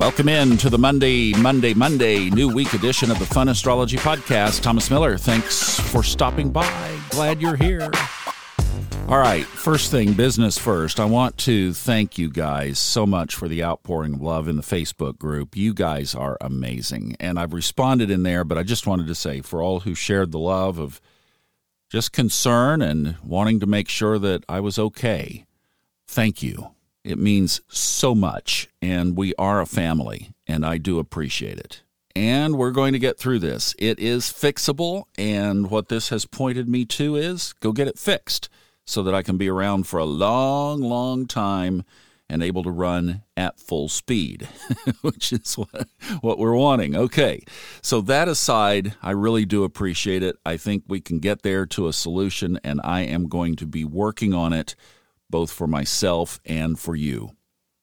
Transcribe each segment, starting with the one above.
Welcome in to the Monday, Monday, Monday, new week edition of the Fun Astrology Podcast. Thomas Miller, thanks for stopping by. Glad you're here. All right, first thing, business first. I want to thank you guys so much for the outpouring of love in the Facebook group. You guys are amazing. And I've responded in there, but I just wanted to say for all who shared the love of just concern and wanting to make sure that I was okay, thank you. It means so much, and we are a family, and I do appreciate it. And we're going to get through this. It is fixable, and what this has pointed me to is go get it fixed so that I can be around for a long, long time and able to run at full speed, which is what, what we're wanting. Okay, so that aside, I really do appreciate it. I think we can get there to a solution, and I am going to be working on it both for myself and for you.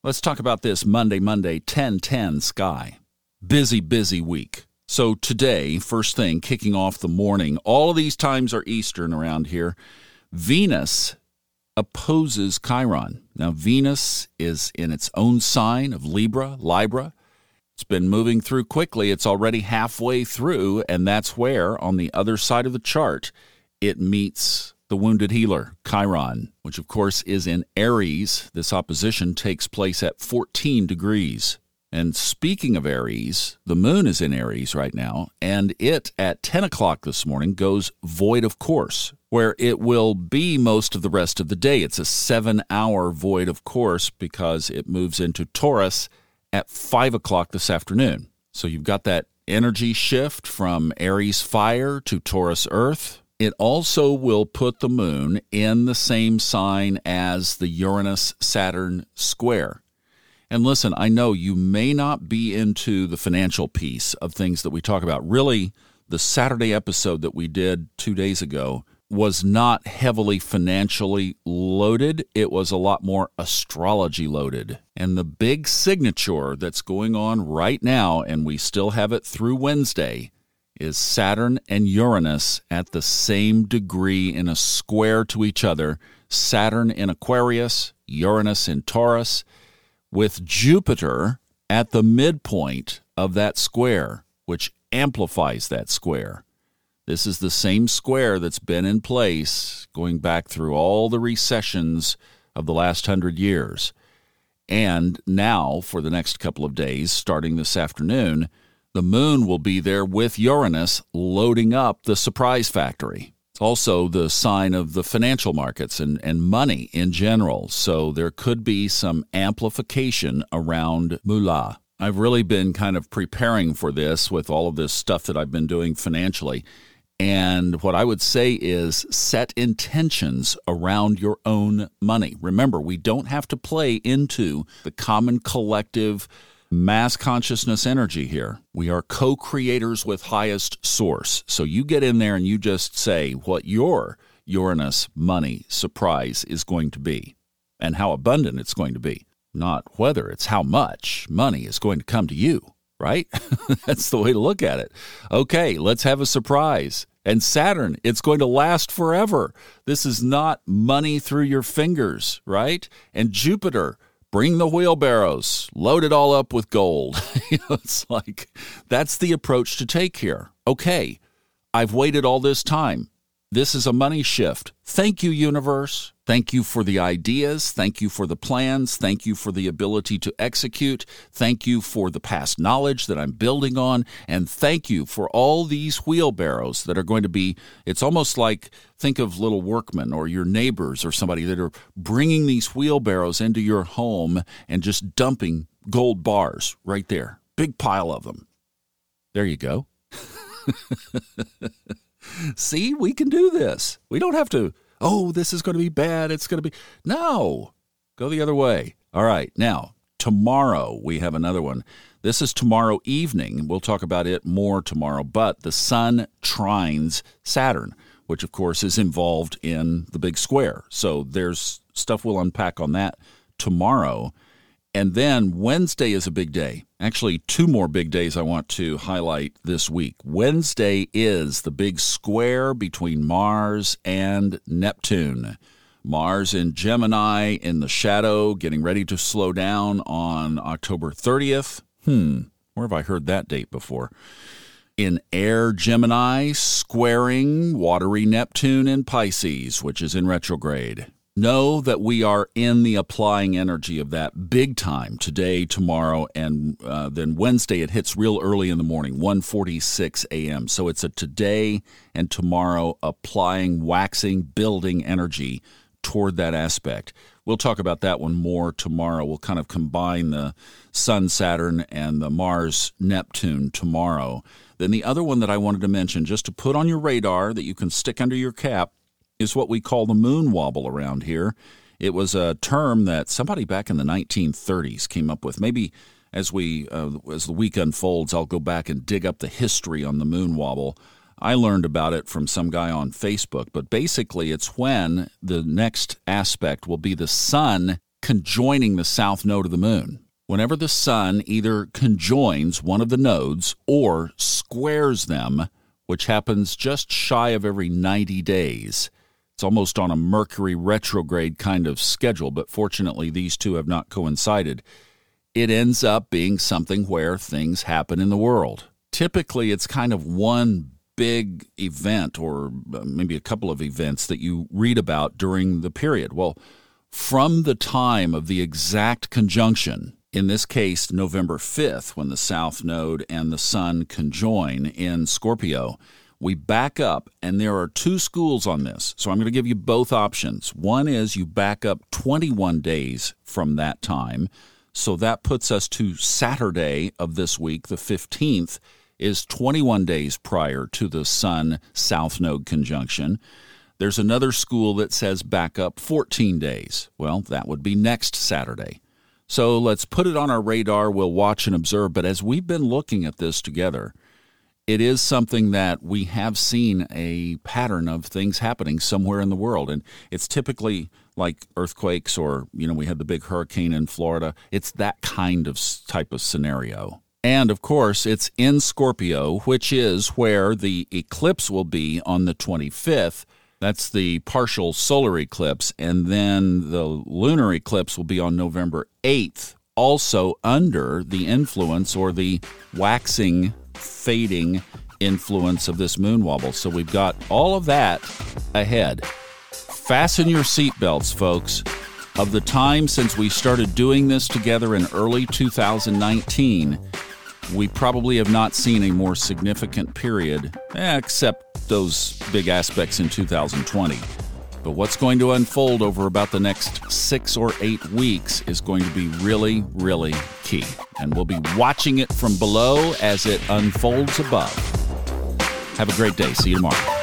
Let's talk about this Monday, Monday, 1010 sky. Busy, busy week. So today, first thing, kicking off the morning, all of these times are Eastern around here. Venus opposes Chiron. Now, Venus is in its own sign of Libra, Libra. It's been moving through quickly. It's already halfway through, and that's where, on the other side of the chart, it meets the wounded healer, Chiron, which of course is in Aries. This opposition takes place at 14 degrees. And speaking of Aries, the moon is in Aries right now, and it at 10 o'clock this morning goes void of course, where it will be most of the rest of the day. It's a seven hour void of course because it moves into Taurus at 5 o'clock this afternoon. So you've got that energy shift from Aries fire to Taurus earth, it also will put the moon in the same sign as the Uranus Saturn square. And listen, I know you may not be into the financial piece of things that we talk about. Really, the Saturday episode that we did two days ago was not heavily financially loaded. It was a lot more astrology loaded. And the big signature that's going on right now, and we still have it through Wednesday, is Saturn and Uranus at the same degree in a square to each other. Saturn in Aquarius, Uranus in Taurus, with Jupiter at the midpoint of that square, which amplifies that square. This is the same square that's been in place going back through all the recessions of the last hundred years. And now, for the next couple of days, starting this afternoon, the moon will be there with Uranus loading up the surprise factory. It's also the sign of the financial markets and, and money in general. So there could be some amplification around moolah. I've really been kind of preparing for this with all of this stuff that I've been doing financially. And what I would say is set intentions around your own money. Remember, we don't have to play into the common collective mass consciousness energy here. We are co creators with highest source. So you get in there and you just say what your Uranus money surprise is going to be and how abundant it's going to be. Not whether, it's how much money is going to come to you, right? That's the way to look at it. Okay, let's have a surprise. And Saturn, it's going to last forever. This is not money through your fingers, right? And Jupiter, bring the wheelbarrows, load it all up with gold. it's like that's the approach to take here. Okay, I've waited all this time. This is a money shift. Thank you, universe. Thank you for the ideas. Thank you for the plans. Thank you for the ability to execute. Thank you for the past knowledge that I'm building on. And thank you for all these wheelbarrows that are going to be, it's almost like think of little workmen or your neighbors or somebody that are bringing these wheelbarrows into your home and just dumping gold bars right there. Big pile of them. There you go. See, we can do this. We don't have to, oh, this is going to be bad. It's going to be. No, go the other way. All right. Now, tomorrow we have another one. This is tomorrow evening. We'll talk about it more tomorrow. But the sun trines Saturn, which of course is involved in the big square. So there's stuff we'll unpack on that tomorrow. And then Wednesday is a big day. Actually, two more big days I want to highlight this week. Wednesday is the big square between Mars and Neptune. Mars in Gemini in the shadow, getting ready to slow down on October 30th. Hmm, where have I heard that date before? In air Gemini, squaring watery Neptune in Pisces, which is in retrograde. Know that we are in the applying energy of that big time today, tomorrow, and uh, then Wednesday. It hits real early in the morning, 1:46 a.m. So it's a today and tomorrow applying, waxing, building energy toward that aspect. We'll talk about that one more tomorrow. We'll kind of combine the Sun Saturn and the Mars Neptune tomorrow. Then the other one that I wanted to mention, just to put on your radar that you can stick under your cap, is what we call the moon wobble around here. It was a term that somebody back in the 1930s came up with. Maybe as we uh, as the week unfolds, I'll go back and dig up the history on the moon wobble. I learned about it from some guy on Facebook, but basically it's when the next aspect will be the sun conjoining the south node of the moon. Whenever the sun either conjoins one of the nodes or squares them, which happens just shy of every 90 days, it's almost on a Mercury retrograde kind of schedule, but fortunately, these two have not coincided. It ends up being something where things happen in the world. Typically, it's kind of one big event or uh, maybe a couple of events that you read about during the period. Well, from the time of the exact conjunction, in this case, November 5th, when the South Node and the Sun conjoin in Scorpio, we back up, and there are two schools on this. So I'm going to give you both options. One is you back up 21 days from that time. So that puts us to Saturday of this week, the 15th, is 21 days prior to the Sun South Node conjunction. There's another school that says back up 14 days. Well, that would be next Saturday. So let's put it on our radar. We'll watch and observe. But as we've been looking at this together, it is something that we have seen a pattern of things happening somewhere in the world. And it's typically like earthquakes or you know we had the big hurricane in Florida. It's that kind of type of scenario. And of course it's in Scorpio which is where the eclipse will be on the 25th that's the partial solar eclipse. And then the lunar eclipse will be on November 8th also under the influence or the waxing fading influence of this moon wobble. So we've got all of that ahead. Fasten your seatbelts, folks. Of the time since we started doing this together in early 2019, we probably have not seen a more significant period, except those big aspects in 2020. But what's going to unfold over about the next six or eight weeks is going to be really, really key. And we'll be watching it from below as it unfolds above. Have a great day. See you tomorrow.